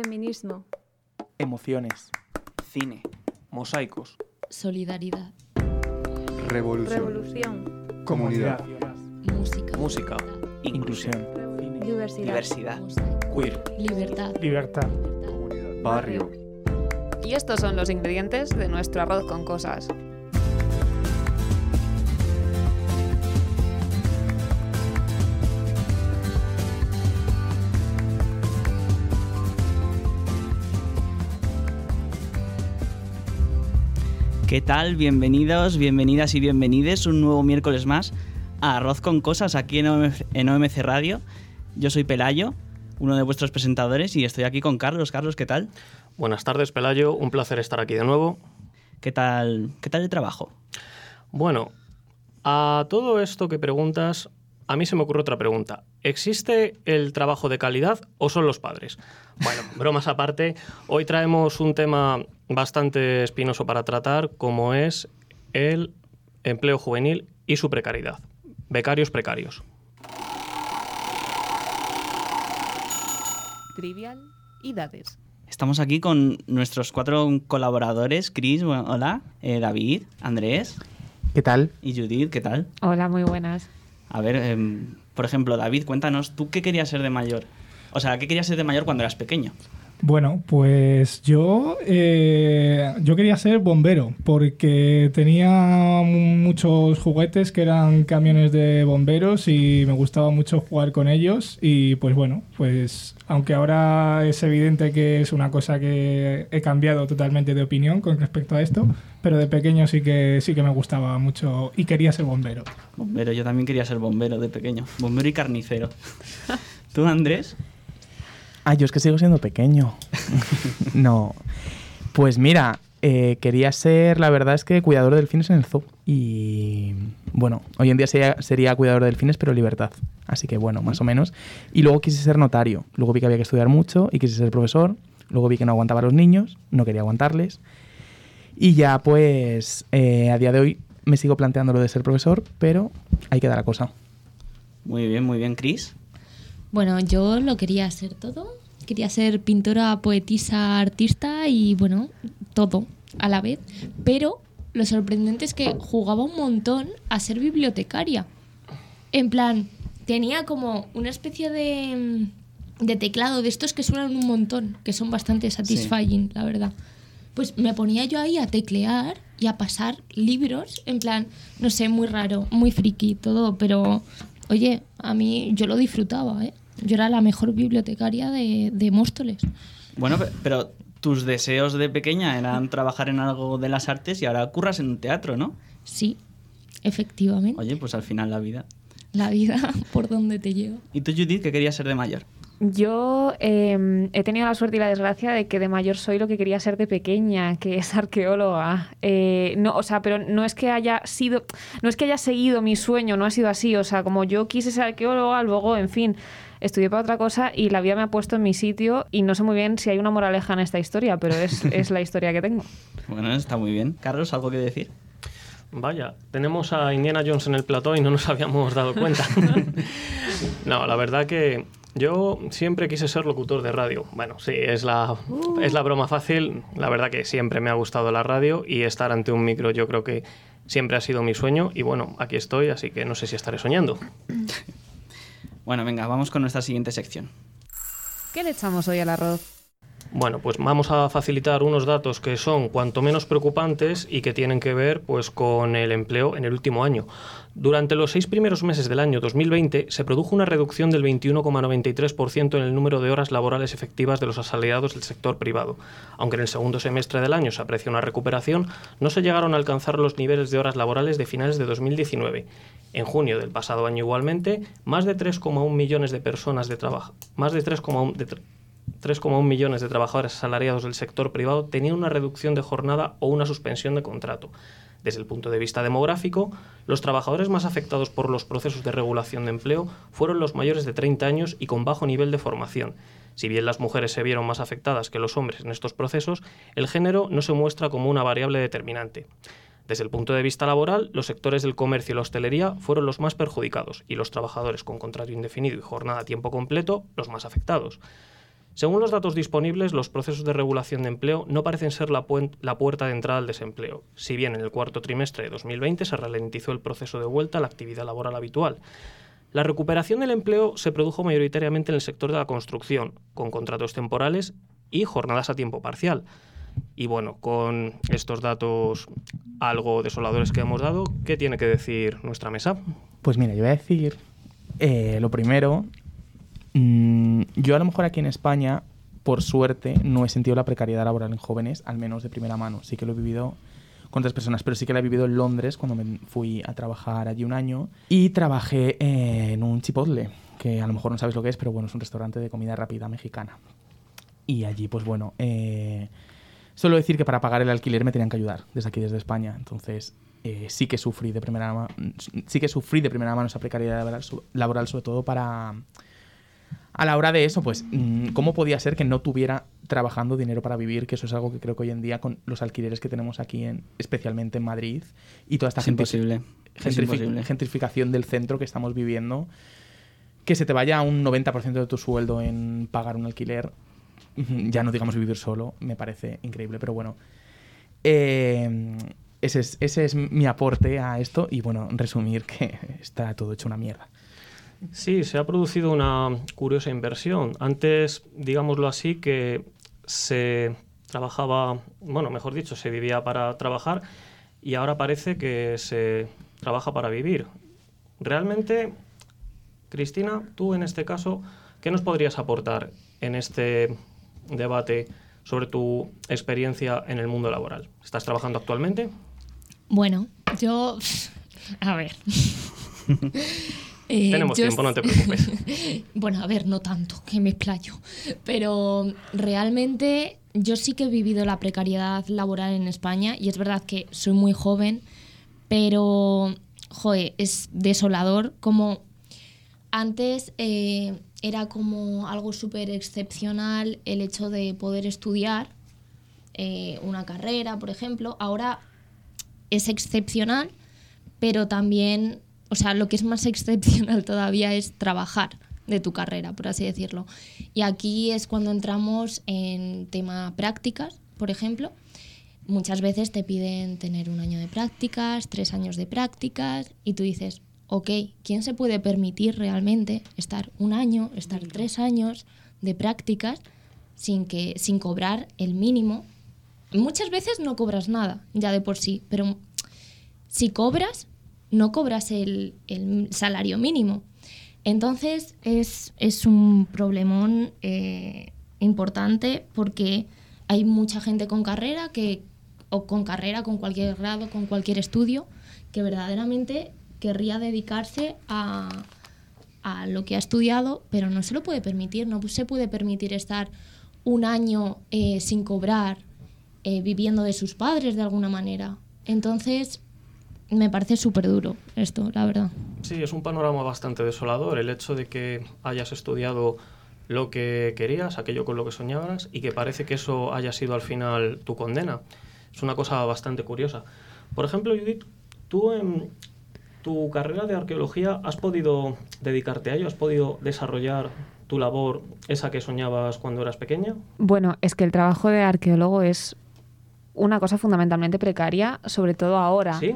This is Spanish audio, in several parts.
Feminismo. Emociones. Cine. Mosaicos. Solidaridad. Revolución. Revolución. Comunidad. Música. Música. Inclusión. Diversidad. Diversidad. Queer. Libertad. Libertad. Barrio. Y estos son los ingredientes de nuestro arroz con cosas. ¿Qué tal? Bienvenidos, bienvenidas y bienvenides un nuevo miércoles más a Arroz con Cosas aquí en OMC, en OMC Radio. Yo soy Pelayo, uno de vuestros presentadores, y estoy aquí con Carlos. Carlos, ¿qué tal? Buenas tardes, Pelayo. Un placer estar aquí de nuevo. ¿Qué tal, qué tal el trabajo? Bueno, a todo esto que preguntas, a mí se me ocurre otra pregunta. ¿Existe el trabajo de calidad o son los padres? Bueno, bromas aparte, hoy traemos un tema bastante espinoso para tratar, como es el empleo juvenil y su precariedad. Becarios precarios. Trivial y Dades. Estamos aquí con nuestros cuatro colaboradores, Chris, bueno, hola, eh, David, Andrés ¿Qué tal? y Judith, ¿qué tal? Hola, muy buenas. A ver, em, por ejemplo, David, cuéntanos, ¿tú qué querías ser de mayor? O sea, ¿qué querías ser de mayor cuando eras pequeño? Bueno, pues yo, eh, yo quería ser bombero porque tenía muchos juguetes que eran camiones de bomberos y me gustaba mucho jugar con ellos y pues bueno, pues aunque ahora es evidente que es una cosa que he cambiado totalmente de opinión con respecto a esto, pero de pequeño sí que sí que me gustaba mucho y quería ser bombero. Bombero, yo también quería ser bombero de pequeño. Bombero y carnicero. ¿Tú, Andrés? Ah, yo es que sigo siendo pequeño. no. Pues mira, eh, quería ser, la verdad es que cuidador de delfines en el zoo. Y bueno, hoy en día sería, sería cuidador de delfines, pero libertad. Así que bueno, más o menos. Y luego quise ser notario. Luego vi que había que estudiar mucho y quise ser profesor. Luego vi que no aguantaba a los niños, no quería aguantarles. Y ya pues eh, a día de hoy me sigo planteando lo de ser profesor, pero ahí queda la cosa. Muy bien, muy bien, Chris. Bueno, yo lo quería hacer todo. Quería ser pintora, poetisa, artista y bueno, todo a la vez. Pero lo sorprendente es que jugaba un montón a ser bibliotecaria. En plan, tenía como una especie de, de teclado de estos que suenan un montón, que son bastante satisfying, la verdad. Pues me ponía yo ahí a teclear y a pasar libros, en plan, no sé, muy raro, muy friki, todo, pero oye, a mí yo lo disfrutaba, ¿eh? Yo era la mejor bibliotecaria de, de Móstoles. Bueno, pe- pero tus deseos de pequeña eran trabajar en algo de las artes y ahora curras en un teatro, ¿no? Sí, efectivamente. Oye, pues al final la vida. La vida por donde te lleva. ¿Y tú, Judith, qué querías ser de mayor? Yo eh, he tenido la suerte y la desgracia de que de mayor soy lo que quería ser de pequeña, que es arqueóloga. Eh, no, o sea, pero no es que haya sido, no es que haya seguido mi sueño, no ha sido así. O sea, como yo quise ser arqueóloga, luego, en fin, estudié para otra cosa y la vida me ha puesto en mi sitio y no sé muy bien si hay una moraleja en esta historia, pero es, es la historia que tengo. Bueno, está muy bien. Carlos, ¿algo que decir? Vaya, tenemos a Indiana Jones en el plató y no nos habíamos dado cuenta. no, la verdad que yo siempre quise ser locutor de radio. Bueno, sí, es la, es la broma fácil. La verdad que siempre me ha gustado la radio y estar ante un micro yo creo que siempre ha sido mi sueño y bueno, aquí estoy, así que no sé si estaré soñando. Bueno, venga, vamos con nuestra siguiente sección. ¿Qué le echamos hoy al arroz? Bueno, pues vamos a facilitar unos datos que son cuanto menos preocupantes y que tienen que ver pues, con el empleo en el último año. Durante los seis primeros meses del año 2020 se produjo una reducción del 21,93% en el número de horas laborales efectivas de los asalariados del sector privado. Aunque en el segundo semestre del año se aprecia una recuperación, no se llegaron a alcanzar los niveles de horas laborales de finales de 2019. En junio del pasado año igualmente, más de 3,1 millones de personas de trabajo, más de 3,1 de tra- 3,1 millones de trabajadores asalariados del sector privado tenían una reducción de jornada o una suspensión de contrato. Desde el punto de vista demográfico, los trabajadores más afectados por los procesos de regulación de empleo fueron los mayores de 30 años y con bajo nivel de formación. Si bien las mujeres se vieron más afectadas que los hombres en estos procesos, el género no se muestra como una variable determinante. Desde el punto de vista laboral, los sectores del comercio y la hostelería fueron los más perjudicados y los trabajadores con contrato indefinido y jornada a tiempo completo los más afectados. Según los datos disponibles, los procesos de regulación de empleo no parecen ser la, puerta de entrada al desempleo, si bien en el cuarto trimestre de 2020 se ralentizó el proceso de vuelta a la actividad laboral habitual. La recuperación del empleo se produjo mayoritariamente en el sector de la construcción, con contratos temporales y jornadas a tiempo parcial. Y bueno, con estos datos algo desoladores que hemos dado, ¿qué tiene que decir nuestra mesa? Pues mira, yo voy a decir eh, lo primero. mm, yo a lo mejor aquí en España, por suerte, no he sentido la precariedad laboral en jóvenes, al menos de primera mano. Sí que lo he vivido con otras personas, pero sí que la he vivido en Londres cuando me fui a trabajar allí un año y trabajé en un chipotle, que a lo mejor no sabes lo que es, pero bueno, es un restaurante de comida rápida mexicana. Y allí, pues bueno, eh, solo decir que para pagar el alquiler me tenían que ayudar desde aquí, desde España. Entonces, eh, sí que sufrí de primera mano, sí que sufrí de primera mano esa precariedad laboral, so- laboral, sobre todo para a la hora de eso, pues, mm, ¿cómo podía ser que no tuviera trabajando dinero para vivir? Que eso es algo que creo que hoy en día, con los alquileres que tenemos aquí, en, especialmente en Madrid, y toda esta Es gente- imposible. Es gentrifi- imposible. gentrificación del centro que estamos viviendo, que se te vaya un 90% de tu sueldo en pagar un alquiler, ya no digamos vivir solo, me parece increíble, pero bueno. Eh, ese, es, ese es mi aporte a esto y bueno, resumir que está todo hecho una mierda. Sí, se ha producido una curiosa inversión. Antes, digámoslo así, que se trabajaba, bueno, mejor dicho, se vivía para trabajar y ahora parece que se trabaja para vivir. Realmente, Cristina, tú en este caso, ¿qué nos podrías aportar en este debate sobre tu experiencia en el mundo laboral? ¿Estás trabajando actualmente? Bueno, yo. A ver. Eh, Tenemos tiempo, no te preocupes. Bueno, a ver, no tanto, que me explayo. Pero realmente yo sí que he vivido la precariedad laboral en España y es verdad que soy muy joven, pero, joder, es desolador como antes eh, era como algo súper excepcional el hecho de poder estudiar eh, una carrera, por ejemplo. Ahora es excepcional, pero también, o sea, lo que es más excepcional todavía es trabajar de tu carrera, por así decirlo. Y aquí es cuando entramos en tema prácticas, por ejemplo. Muchas veces te piden tener un año de prácticas, tres años de prácticas, y tú dices, ok, ¿quién se puede permitir realmente estar un año, estar tres años de prácticas sin, que, sin cobrar el mínimo? Muchas veces no cobras nada, ya de por sí, pero si cobras, no cobras el, el salario mínimo. Entonces es, es un problemón eh, importante porque hay mucha gente con carrera que, o con carrera, con cualquier grado, con cualquier estudio, que verdaderamente querría dedicarse a, a lo que ha estudiado, pero no se lo puede permitir, no se puede permitir estar un año eh, sin cobrar, eh, viviendo de sus padres de alguna manera. Entonces, me parece súper duro esto, la verdad. Sí, es un panorama bastante desolador el hecho de que hayas estudiado lo que querías, aquello con lo que soñabas, y que parece que eso haya sido al final tu condena. Es una cosa bastante curiosa. Por ejemplo, Judith, tú en tu carrera de arqueología has podido dedicarte a ello, has podido desarrollar tu labor, esa que soñabas cuando eras pequeña. Bueno, es que el trabajo de arqueólogo es una cosa fundamentalmente precaria, sobre todo ahora. Sí.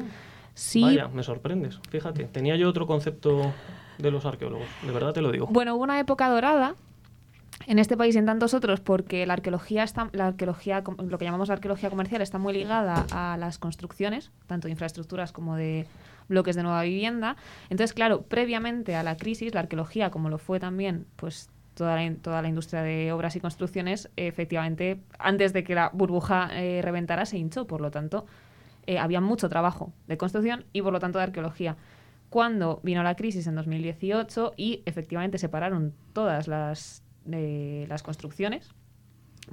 Sí, Vaya, me sorprendes. Fíjate, tenía yo otro concepto de los arqueólogos, de verdad te lo digo. Bueno, hubo una época dorada en este país y en tantos otros porque la arqueología está la arqueología lo que llamamos la arqueología comercial está muy ligada a las construcciones, tanto de infraestructuras como de bloques de nueva vivienda. Entonces, claro, previamente a la crisis, la arqueología, como lo fue también, pues toda la, toda la industria de obras y construcciones, efectivamente, antes de que la burbuja eh, reventara, se hinchó. Por lo tanto, eh, había mucho trabajo de construcción y por lo tanto de arqueología. Cuando vino la crisis en 2018 y efectivamente se pararon todas las, eh, las construcciones,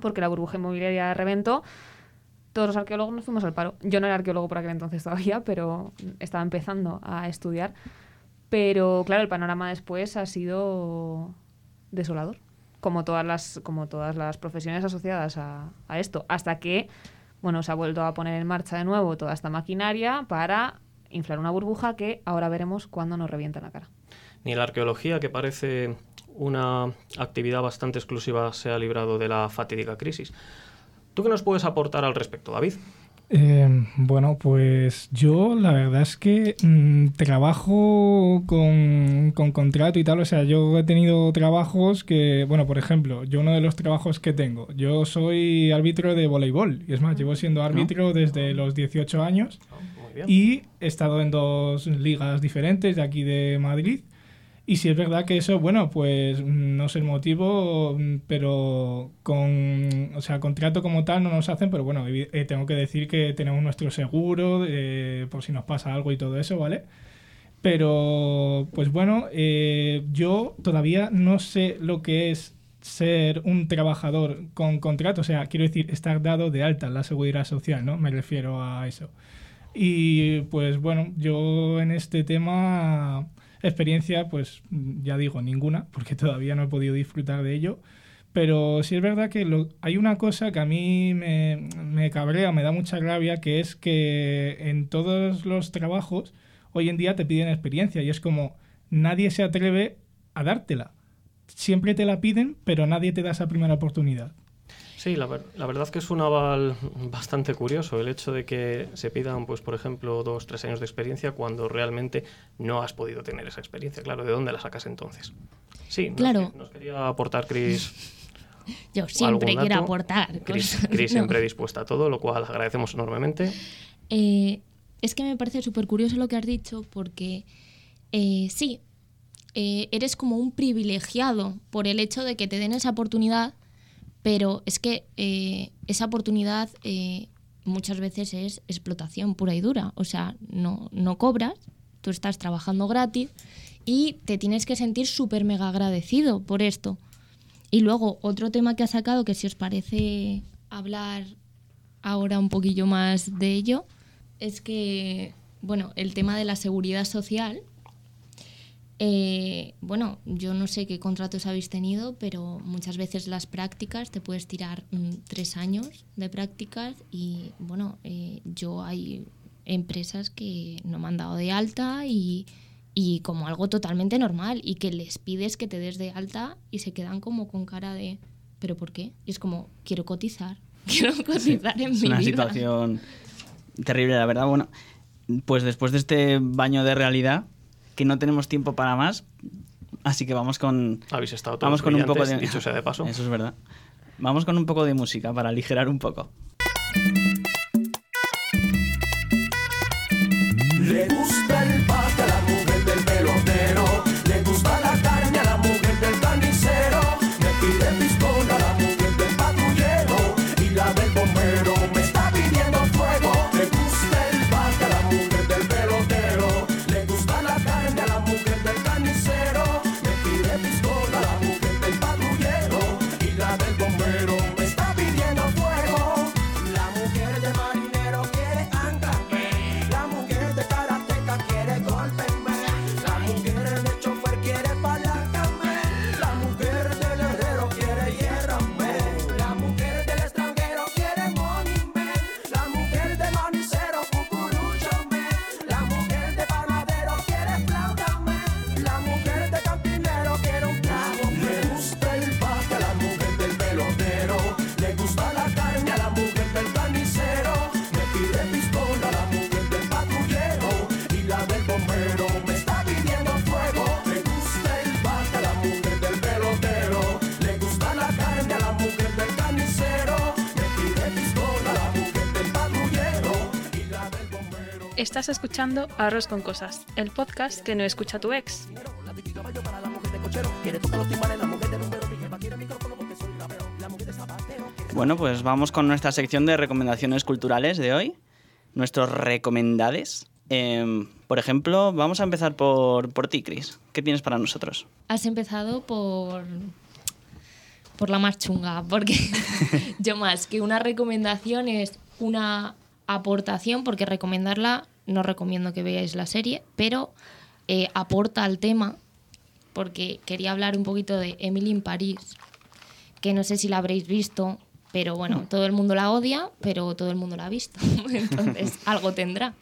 porque la burbuja inmobiliaria reventó, todos los arqueólogos nos fuimos al paro. Yo no era arqueólogo por aquel entonces todavía, pero estaba empezando a estudiar. Pero claro, el panorama después ha sido desolador, como todas las, como todas las profesiones asociadas a, esto, hasta que bueno, se ha vuelto a poner en marcha de nuevo toda esta maquinaria para inflar una burbuja que ahora veremos cuándo nos revienta en la cara. Ni la arqueología, que parece una actividad bastante exclusiva se ha librado de la fatídica crisis. ¿Tú qué nos puedes aportar al respecto, David? Eh, bueno, pues yo la verdad es que mm, trabajo con, con contrato y tal. O sea, yo he tenido trabajos que, bueno, por ejemplo, yo uno de los trabajos que tengo, yo soy árbitro de voleibol. Y es más, llevo siendo árbitro desde los 18 años. Muy bien. Y he estado en dos ligas diferentes de aquí de Madrid. Y si es verdad que eso, bueno, pues mm, no sé el motivo, mm, pero con, o sea, contrato como tal no nos hacen, pero bueno, eh, tengo que decir que tenemos nuestro seguro eh, por si nos pasa algo y todo eso, ¿vale? Pero, pues bueno, eh, yo todavía no sé lo que es ser un trabajador con contrato, o sea, quiero decir, estar dado de alta en la seguridad social, ¿no? Me refiero a eso. Y pues bueno, yo en este tema, experiencia, pues ya digo, ninguna, porque todavía no he podido disfrutar de ello. Pero sí es verdad que lo- hay una cosa que a mí me, me cabrea, me da mucha rabia, que es que en todos los trabajos hoy en día te piden experiencia y es como nadie se atreve a dártela. Siempre te la piden, pero nadie te da esa primera oportunidad. Sí, la, ver- la verdad que es un aval bastante curioso el hecho de que se pidan, pues, por ejemplo, dos, tres años de experiencia cuando realmente no has podido tener esa experiencia. Claro, ¿de dónde la sacas entonces? Sí, nos, Claro. nos quería aportar Chris. Yo siempre quiero aportar. Chris ¿no? siempre dispuesta a todo, lo cual agradecemos enormemente. Eh, es que me parece súper curioso lo que has dicho porque eh, sí, eh, eres como un privilegiado por el hecho de que te den esa oportunidad, pero es que eh, esa oportunidad eh, muchas veces es explotación pura y dura. O sea, no, no cobras, tú estás trabajando gratis y te tienes que sentir súper mega agradecido por esto. Y luego, otro tema que ha sacado, que si os parece hablar ahora un poquillo más de ello, es que, bueno, el tema de la seguridad social, eh, bueno, yo no sé qué contratos habéis tenido, pero muchas veces las prácticas te puedes tirar mm, tres años de prácticas y, bueno, eh, yo hay empresas que no me han dado de alta y, y como algo totalmente normal y que les pides que te des de alta y se quedan como con cara de, ¿pero por qué? Y es como, quiero cotizar, quiero cotizar en Es mi una vida. situación terrible, la verdad. Bueno, pues después de este baño de realidad, que no tenemos tiempo para más, así que vamos con, Habéis estado todos vamos con un poco de... dicho sea de paso. Eso es verdad. Vamos con un poco de música para aligerar un poco. Estás escuchando Arroz con Cosas, el podcast que no escucha tu ex. Bueno, pues vamos con nuestra sección de recomendaciones culturales de hoy. Nuestros recomendades. Em, por ejemplo, vamos a empezar por, por ti, Chris. ¿Qué tienes para nosotros? Has empezado por por la más chunga, porque yo más que una recomendación es una aportación, porque recomendarla no recomiendo que veáis la serie, pero eh, aporta al tema, porque quería hablar un poquito de Emily in París, que no sé si la habréis visto, pero bueno, todo el mundo la odia, pero todo el mundo la ha visto, entonces algo tendrá.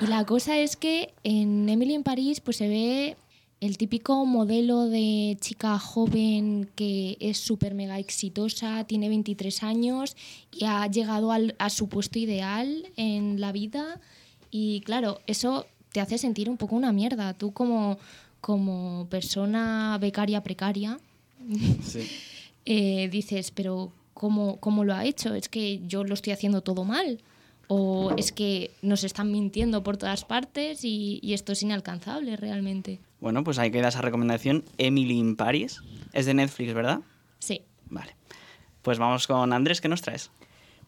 Y la cosa es que en Emily en París pues se ve el típico modelo de chica joven que es súper mega exitosa, tiene 23 años y ha llegado al- a su puesto ideal en la vida. Y claro, eso te hace sentir un poco una mierda. Tú como, como persona becaria precaria, eh, dices, pero ¿cómo, ¿cómo lo ha hecho? ¿Es que yo lo estoy haciendo todo mal? ¿O es que nos están mintiendo por todas partes y, y esto es inalcanzable realmente? Bueno, pues ahí queda esa recomendación. Emily in Paris. Es de Netflix, ¿verdad? Sí. Vale. Pues vamos con Andrés, ¿qué nos traes?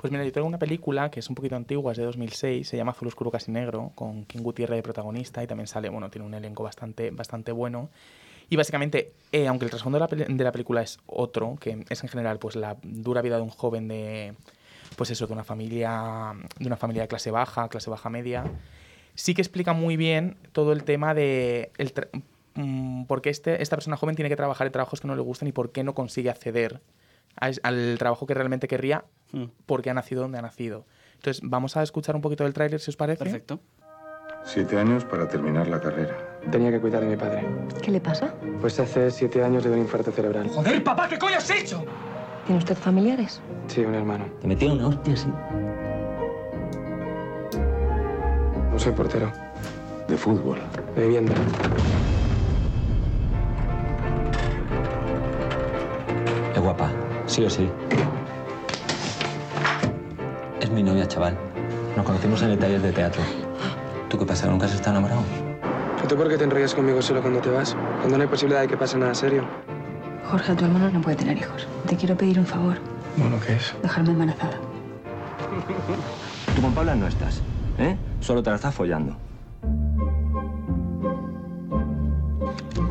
Pues mira, yo traigo una película que es un poquito antigua, es de 2006, se llama Azul Oscuro Casi Negro, con King Gutiérrez de protagonista y también sale, bueno, tiene un elenco bastante, bastante bueno. Y básicamente, eh, aunque el trasfondo de la, de la película es otro, que es en general pues la dura vida de un joven de, pues eso, de una familia, de una familia de clase baja, clase baja media, sí que explica muy bien todo el tema de el mm, por qué este, esta persona joven tiene que trabajar en trabajos que no le gustan y por qué no consigue acceder al trabajo que realmente querría Hmm, porque ha nacido donde ha nacido. Entonces, vamos a escuchar un poquito del tráiler, si os parece. Perfecto. Siete años para terminar la carrera. Tenía que cuidar de mi padre. ¿Qué le pasa? Pues hace siete años de un infarto cerebral. ¡Joder, papá, qué coño has hecho! ¿Tiene usted familiares? Sí, un hermano. Te metí una hostia así. No soy portero. De fútbol. De vivienda. Es guapa, sí o sí. Es mi novia, chaval. Nos conocimos en el taller de teatro. ¿Tú qué pasa? ¿Nunca has estado enamorado? ¿Y tú por qué te enrollas conmigo solo cuando te vas? Cuando no hay posibilidad de que pase nada serio. Jorge, tu hermano no puede tener hijos. Te quiero pedir un favor. Bueno, ¿qué es? Dejarme embarazada. Tú con Paula no estás, ¿eh? Solo te la estás follando.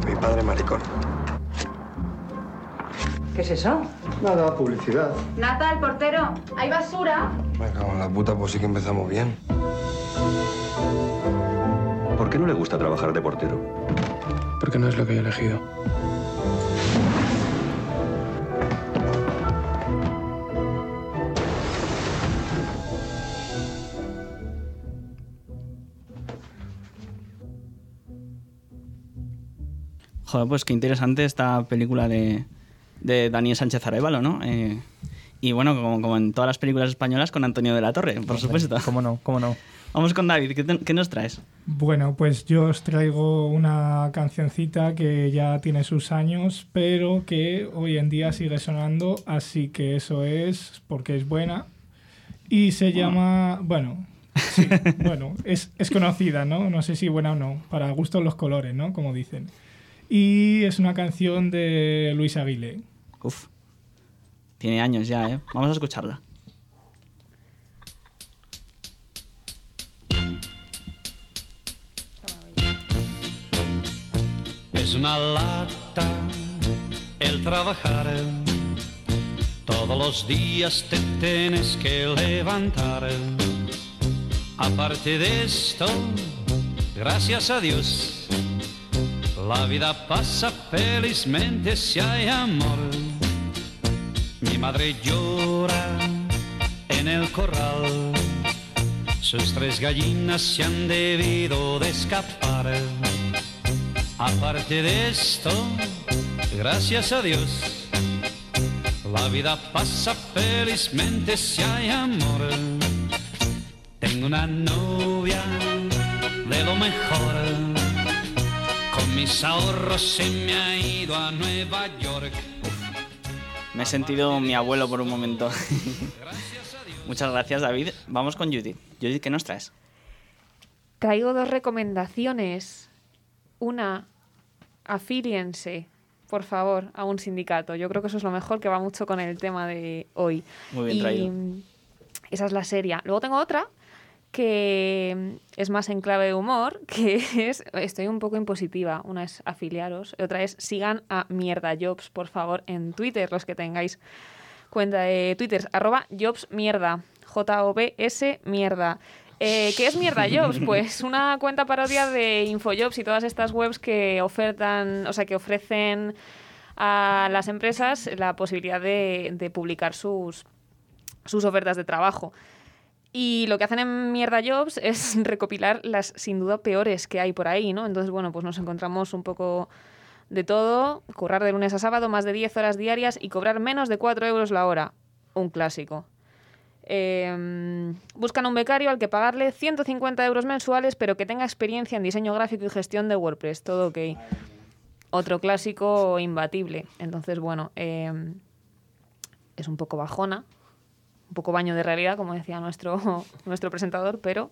Mi padre maricón. ¿Qué es eso? Nada, publicidad. Nata, el portero, ¿hay basura? Me cago en la puta, pues sí que empezamos bien. ¿Por qué no le gusta trabajar de portero? Porque no es lo que yo he elegido. Joder, pues qué interesante esta película de, de Daniel Sánchez Arevalo, ¿no? Eh, y bueno, como, como en todas las películas españolas, con Antonio de la Torre, por supuesto. ¿Cómo no? ¿Cómo no? Vamos con David, ¿qué, te- qué nos traes? Bueno, pues yo os traigo una cancioncita que ya tiene sus años, pero que hoy en día sigue sonando, así que eso es porque es buena. Y se llama, bueno, sí, bueno, es, es conocida, ¿no? No sé si buena o no, para gustos los colores, ¿no? Como dicen. Y es una canción de Luis Aguilé. Uf, tiene años ya, ¿eh? Vamos a escucharla. Es una lata el trabajar. Todos los días te tienes que levantar. Aparte de esto, gracias a Dios, la vida pasa felizmente si hay amor. Madre llora en el corral. Sus tres gallinas se han debido de escapar. Aparte de esto, gracias a Dios, la vida pasa felizmente si hay amor. Tengo una novia de lo mejor. Con mis ahorros se me ha ido a Nueva York. Me he sentido mi abuelo por un momento. Muchas gracias, David. Vamos con Judith. Judith, ¿qué nos traes? Traigo dos recomendaciones. Una, afíliense, por favor, a un sindicato. Yo creo que eso es lo mejor, que va mucho con el tema de hoy. Muy bien y traído. esa es la serie. Luego tengo otra que es más en clave de humor, que es, estoy un poco impositiva. Una es afiliaros, otra es sigan a Mierda Jobs, por favor, en Twitter, los que tengáis cuenta de Twitter, arroba Jobs Mierda, J-O-B-S Mierda. Eh, ¿Qué es Mierda Jobs? Pues una cuenta parodia de Infojobs y todas estas webs que ofertan, o sea, que ofrecen a las empresas la posibilidad de, de publicar sus, sus ofertas de trabajo. Y lo que hacen en Mierda Jobs es recopilar las sin duda peores que hay por ahí, ¿no? Entonces, bueno, pues nos encontramos un poco de todo, currar de lunes a sábado más de 10 horas diarias y cobrar menos de 4 euros la hora. Un clásico. Eh, buscan un becario al que pagarle 150 euros mensuales, pero que tenga experiencia en diseño gráfico y gestión de WordPress. Todo ok. Otro clásico imbatible. Entonces, bueno, eh, es un poco bajona, un poco baño de realidad, como decía nuestro, nuestro presentador, pero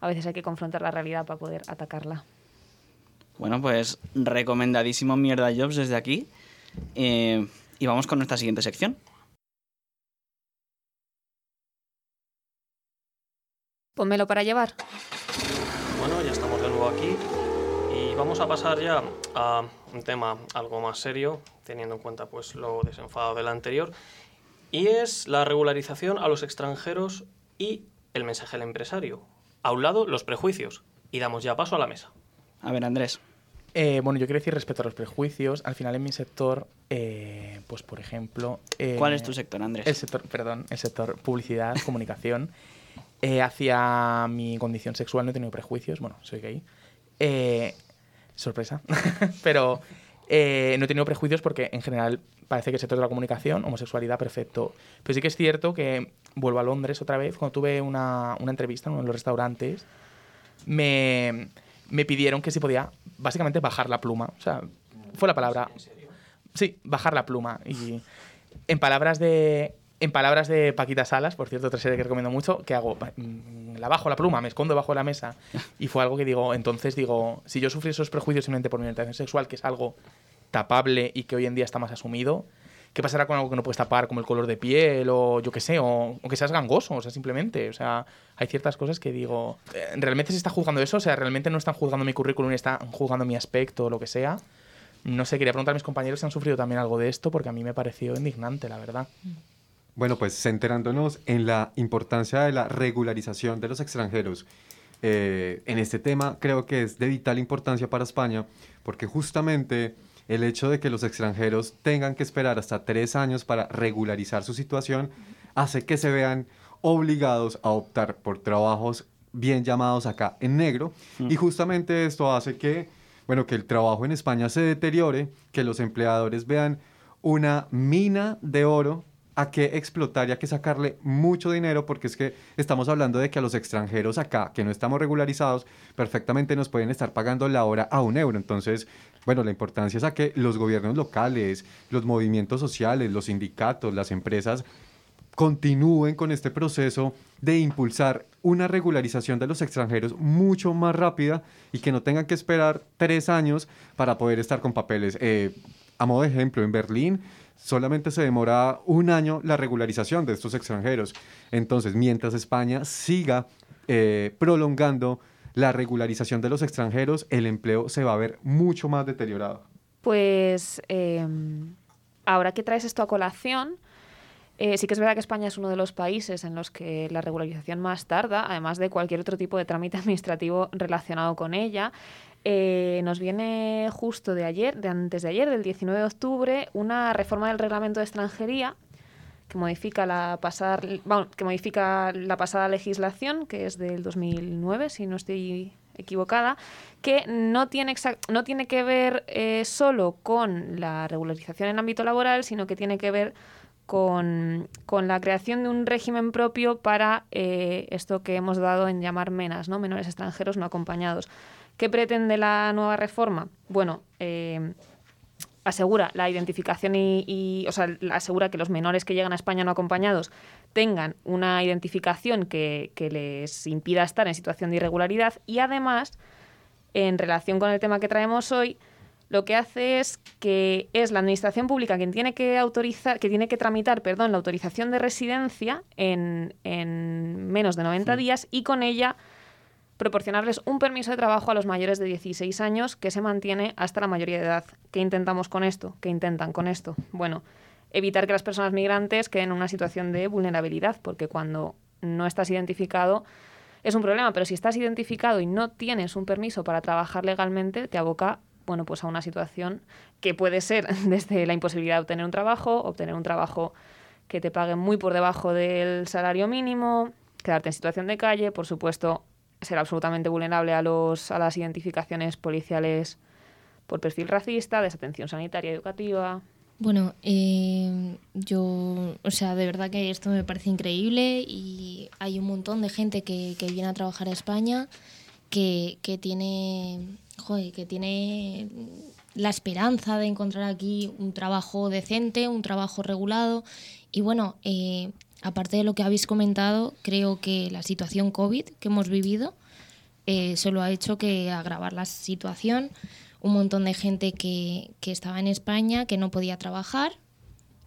a veces hay que confrontar la realidad para poder atacarla. Bueno, pues recomendadísimo Mierda Jobs desde aquí. Eh, y vamos con nuestra siguiente sección. Pónmelo para llevar. Bueno, ya estamos de nuevo aquí y vamos a pasar ya a un tema algo más serio, teniendo en cuenta pues lo desenfadado del anterior, y es la regularización a los extranjeros y el mensaje al empresario. A un lado, los prejuicios. Y damos ya paso a la mesa. A ver, Andrés. Eh, bueno, yo quiero decir respecto a los prejuicios, al final en mi sector, eh, pues por ejemplo... eh, ¿Cuál es tu sector, Andrés? El sector, perdón, el sector publicidad, comunicación. Eh, hacia mi condición sexual no he tenido prejuicios, bueno, soy gay. Eh, sorpresa. Pero eh, no he tenido prejuicios porque en general parece que el sector de la comunicación, homosexualidad, perfecto. Pero sí que es cierto que vuelvo a Londres otra vez, cuando tuve una, una entrevista en uno de los restaurantes, me, me pidieron que si podía básicamente bajar la pluma. O sea, fue la palabra. Sí, bajar la pluma. Y en palabras de. En palabras de Paquita Salas, por cierto, otra serie que recomiendo mucho, ¿qué hago? Mm, La bajo la pluma, me escondo bajo la mesa. Y fue algo que digo, entonces digo, si yo sufrí esos prejuicios simplemente por mi orientación sexual, que es algo tapable y que hoy en día está más asumido, ¿qué pasará con algo que no puedes tapar, como el color de piel o yo qué sé, o, que seas gangoso, o sea, simplemente, o sea, hay ciertas cosas que digo, eh, ¿realmente se está juzgando eso? O sea, ¿realmente no están juzgando mi currículum, están juzgando mi aspecto o lo que sea? No sé, quería preguntar a mis compañeros si han sufrido también algo de esto, porque a mí me pareció indignante, la verdad. Bueno, pues centrándonos en la importancia de la regularización de los extranjeros. eh, en este tema creo que es de vital importancia para España porque justamente el hecho de que los extranjeros tengan que esperar hasta tres años para regularizar su situación hace que se vean obligados a optar por trabajos bien llamados acá en negro y justamente esto hace que bueno que el trabajo en España se deteriore que los empleadores vean una mina de oro a qué explotar y a qué sacarle mucho dinero porque es que estamos hablando de que a los extranjeros acá que no estamos regularizados perfectamente nos pueden estar pagando la hora a un euro entonces bueno la importancia es a que los gobiernos locales los movimientos sociales los sindicatos las empresas continúen con este proceso de impulsar una regularización de los extranjeros mucho más rápida y que no tengan que esperar tres años para poder estar con papeles. Eh, a modo de ejemplo, en Berlín solamente se demora un año la regularización de estos extranjeros. Entonces, mientras España siga eh, prolongando la regularización de los extranjeros, el empleo se va a ver mucho más deteriorado. Pues eh, ahora que traes esto a colación, eh, sí que es verdad que España es uno de los países en los que la regularización más tarda, además de cualquier otro tipo de trámite administrativo relacionado con ella. Eh, nos viene justo de ayer, de antes de ayer, del 19 de octubre, una reforma del reglamento de extranjería que modifica la pasada, que modifica la pasada legislación, que es del 2009, si no estoy equivocada, que no tiene, no tiene que ver eh, solo con la regularización en ámbito laboral, sino que tiene que ver con, con la creación de un régimen propio para eh, esto que hemos dado en llamar menas, ¿no? menores extranjeros no acompañados. ¿Qué pretende la nueva reforma? Bueno, eh, asegura la identificación y, y- o sea, asegura que los menores que llegan a España no acompañados tengan una identificación que, que les impida estar en situación de irregularidad y además, en relación con el tema que traemos hoy, lo que hace es que es la administración pública quien tiene que autorizar, que tiene que tramitar, perdón, la autorización de residencia en, en menos de 90 días y con ella proporcionarles un permiso de trabajo a los mayores de 16 años que se mantiene hasta la mayoría de edad. ¿Qué intentamos con esto? ¿Qué intentan con esto? Bueno, evitar que las personas migrantes queden en una situación de vulnerabilidad, porque cuando no estás identificado es un problema, pero si estás identificado y no tienes un permiso para trabajar legalmente, te aboca bueno, pues a una situación que puede ser desde la imposibilidad de obtener un trabajo, obtener un trabajo que te pague muy por debajo del salario mínimo, quedarte en situación de calle, por supuesto, ser absolutamente vulnerable a, los, a las identificaciones policiales por perfil racista, desatención sanitaria educativa. Bueno, eh, yo, o sea, de verdad que esto me parece increíble y hay un montón de gente que, que viene a trabajar a España que, que tiene, joder, que tiene la esperanza de encontrar aquí un trabajo decente, un trabajo regulado y bueno, eh, aparte de lo que habéis comentado, creo que la situación COVID que hemos vivido eh, solo ha hecho que agravar la situación. Un montón de gente que, que estaba en España que no podía trabajar,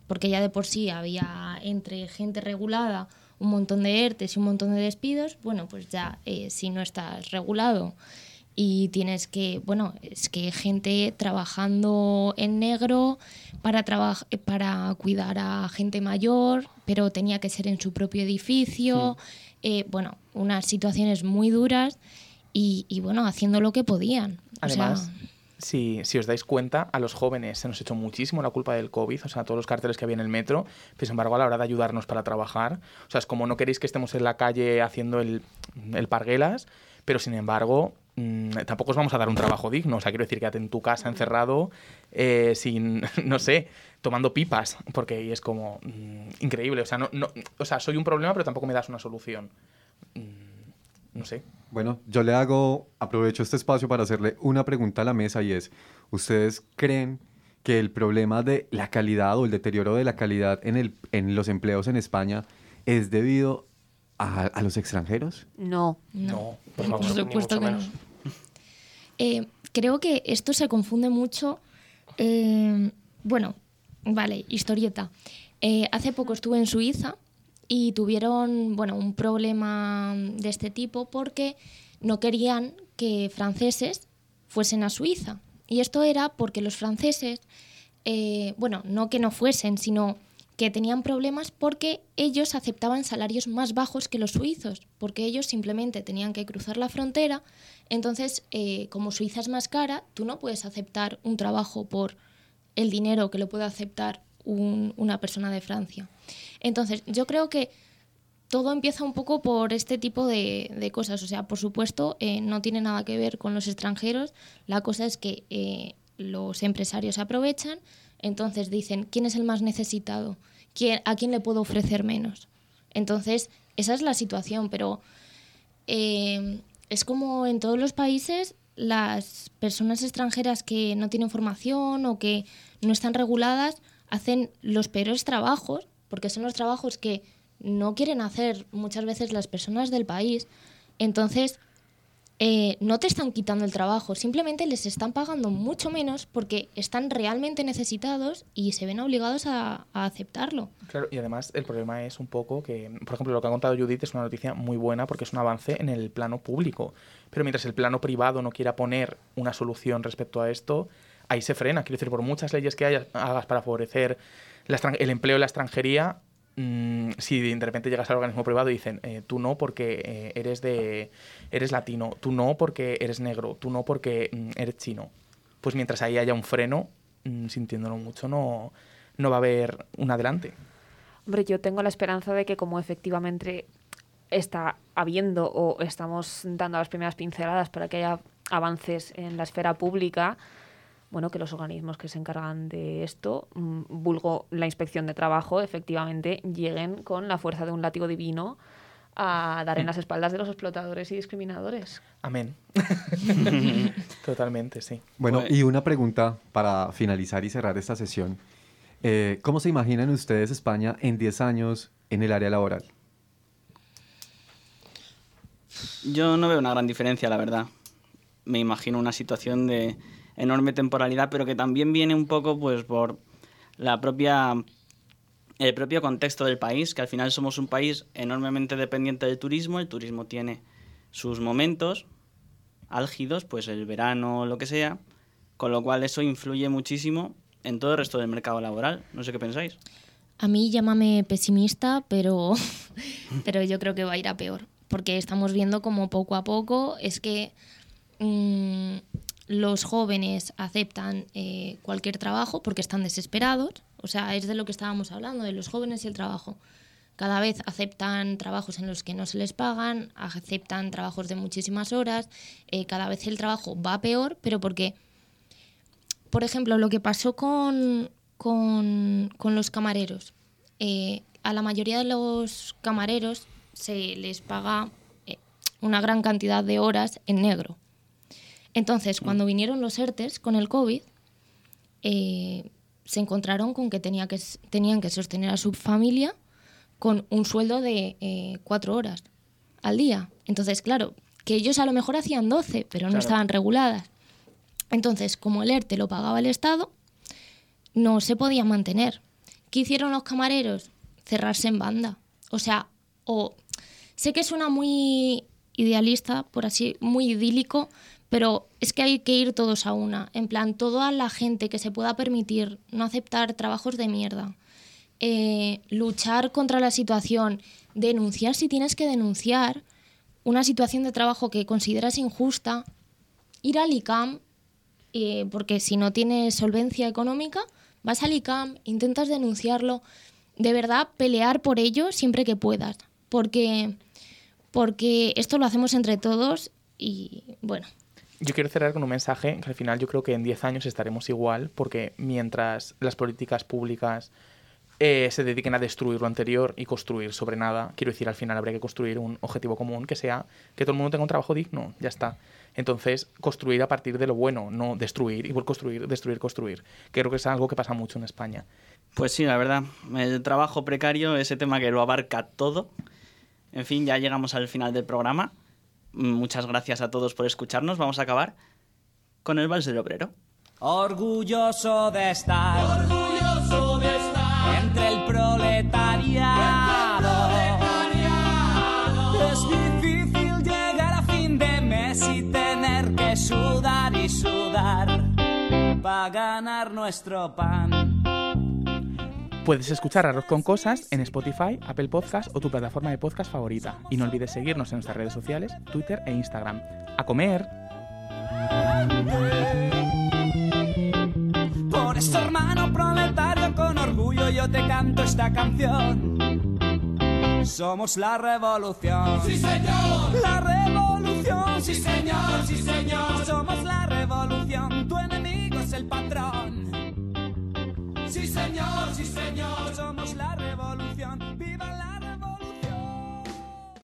porque ya de por sí había entre gente regulada un montón de ERTES y un montón de despidos, bueno, pues ya eh, si no estás regulado y tienes que, bueno, es que gente trabajando en negro para, traba- para cuidar a gente mayor, pero tenía que ser en su propio edificio, eh, bueno, unas situaciones muy duras y, bueno, haciendo lo que podían. Además, si, si os dais cuenta, a los jóvenes se nos echó muchísimo la culpa del COVID, o sea, todos los carteles que había en el metro, sin embargo, a la hora de ayudarnos para trabajar, o sea, es como no queréis que estemos en la calle haciendo el, el parguelas, pero sin embargo, mm, tampoco os vamos a dar un trabajo digno, o sea, quiero decir, quédate en tu casa encerrado, eh, sin, no sé, tomando pipas, porque es como mm, increíble, o sea, no, no, o sea, soy un problema, pero tampoco me das una solución. Mm, no sé. Bueno, yo le hago, aprovecho este espacio para hacerle una pregunta a la mesa y es, ¿ustedes creen que el problema de la calidad o el deterioro de la calidad en, el, en los empleos en España es debido a, a los extranjeros? No. No, por, por supuesto que no. Eh, creo que esto se confunde mucho. eh, bueno, vale, historieta. Eh, hace poco estuve en Suiza y tuvieron bueno, un problema de este tipo porque no querían que franceses fuesen a Suiza. Y esto era porque los franceses, eh, bueno, no que no fuesen, sino que tenían problemas porque ellos aceptaban salarios más bajos que los suizos, porque ellos simplemente tenían que cruzar la frontera. Entonces, eh, como Suiza es más cara, tú no puedes aceptar un trabajo por el dinero que lo puede aceptar un- una persona de Francia. Entonces, yo creo que todo empieza un poco por este tipo de, cosas. O sea, por supuesto, eh, no tiene nada que ver con los extranjeros. La cosa es que eh, los empresarios aprovechan, entonces dicen, ¿quién es el más necesitado? ¿Quién, ¿A quién le puedo ofrecer menos? Entonces, esa es la situación, pero eh, es como en todos los países, las personas extranjeras que no tienen formación o que no están reguladas hacen los peores trabajos, porque son los trabajos que no quieren hacer muchas veces las personas del país. Entonces, eh, no te están quitando el trabajo, simplemente les están pagando mucho menos porque están realmente necesitados y se ven obligados a, aceptarlo. Claro, y además el problema es un poco que, por ejemplo, lo que ha contado Judith es una noticia muy buena porque es un avance en el plano público. Pero mientras el plano privado no quiera poner una solución respecto a esto, ahí se frena. Quiero decir, por muchas leyes que haya- hagas para favorecer el empleo y la extranjería, mm, si de repente llegas al organismo privado y dicen, eh, tú no porque eh, eres de eres latino, tú no porque eres negro, tú no porque mm, eres chino. Pues mientras ahí haya un freno, mm, sintiéndolo mucho, no, no va a haber un adelante. Hombre, yo tengo la esperanza de que como efectivamente está habiendo o estamos dando las primeras pinceladas para que haya avances en la esfera pública, bueno, que los organismos que se encargan de esto, mm, vulgo la inspección de trabajo, efectivamente lleguen con la fuerza de un látigo divino a dar en las espaldas de los explotadores y discriminadores. Amén. Totalmente, sí. Bueno, y una pregunta para finalizar y cerrar esta sesión. Eh, ¿Cómo se imaginan ustedes España en 10 años en el área laboral? Yo no veo una gran diferencia, la verdad. Me imagino una situación de enorme temporalidad, pero que también viene un poco pues por la propia el propio contexto del país, que al final somos un país enormemente dependiente del turismo, el turismo tiene sus momentos álgidos, pues el verano, lo que sea, con lo cual eso influye muchísimo en todo el resto del mercado laboral. No sé qué pensáis. A mí llámame pesimista, pero, pero yo creo que va a ir a peor. Porque estamos viendo como poco a poco es que mm, los jóvenes aceptan eh, cualquier trabajo porque están desesperados. O sea, es de lo que estábamos hablando, de los jóvenes y el trabajo. cada vez aceptan trabajos en los que no se les pagan, aceptan trabajos de muchísimas horas, eh, cada vez el trabajo va peor, pero porque, por ejemplo, lo que pasó con, con, los camareros, eh, a la mayoría de los camareros se les paga eh, una gran cantidad de horas en negro. Entonces, cuando vinieron los ERTES con el COVID, eh, se encontraron con que, tenía que s- tenían que sostener a su familia con un sueldo de eh, cuatro horas al día. Entonces, claro, que ellos a lo mejor hacían 12, pero no Claro. estaban reguladas. Entonces, como el ERTE lo pagaba el Estado, no se podían mantener. ¿Qué hicieron los camareros? Cerrarse en banda. O sea, o sé que suena muy idealista, por así, muy idílico, pero es que hay que ir todos a una. En plan, toda la gente que se pueda permitir no aceptar trabajos de mierda, eh, luchar contra la situación, denunciar si tienes que denunciar una situación de trabajo que consideras injusta, ir al ICAM, eh, porque si no tienes solvencia económica, vas al ICAM, intentas denunciarlo, de verdad pelear por ello siempre que puedas, porque, porque esto lo hacemos entre todos y bueno, Yo quiero cerrar con un mensaje que al final yo creo que en 10 años estaremos igual, porque mientras las políticas públicas eh, se dediquen a destruir lo anterior y construir sobre nada, quiero decir, al final habría que construir un objetivo común que sea que todo el mundo tenga un trabajo digno, ya está. Entonces, construir a partir de lo bueno, no destruir, y a construir, destruir, construir. Creo que es algo que pasa mucho en España. Pues sí, la verdad. El trabajo precario, ese tema que lo abarca todo. En fin, ya llegamos al final del programa. Muchas gracias a todos por escucharnos. Vamos a acabar con el Vals del Obrero. Orgulloso de estar, orgulloso de estar entre el proletariado. Es difícil llegar a fin de mes y tener que sudar y sudar para ganar nuestro pan. Puedes escuchar Arroz con Cosas en Spotify, Apple Podcast o tu plataforma de podcast favorita. Y no olvides seguirnos en nuestras redes sociales, Twitter e Instagram. ¡A comer! Por eso, hermano proletario, con orgullo yo te canto esta canción. Somos la revolución. Sí, señor. La revolución. Sí, señor, sí, señor. Somos la revolución. Tu enemigo es el patrón. Sí, señor, sí, señor. Somos la revolución.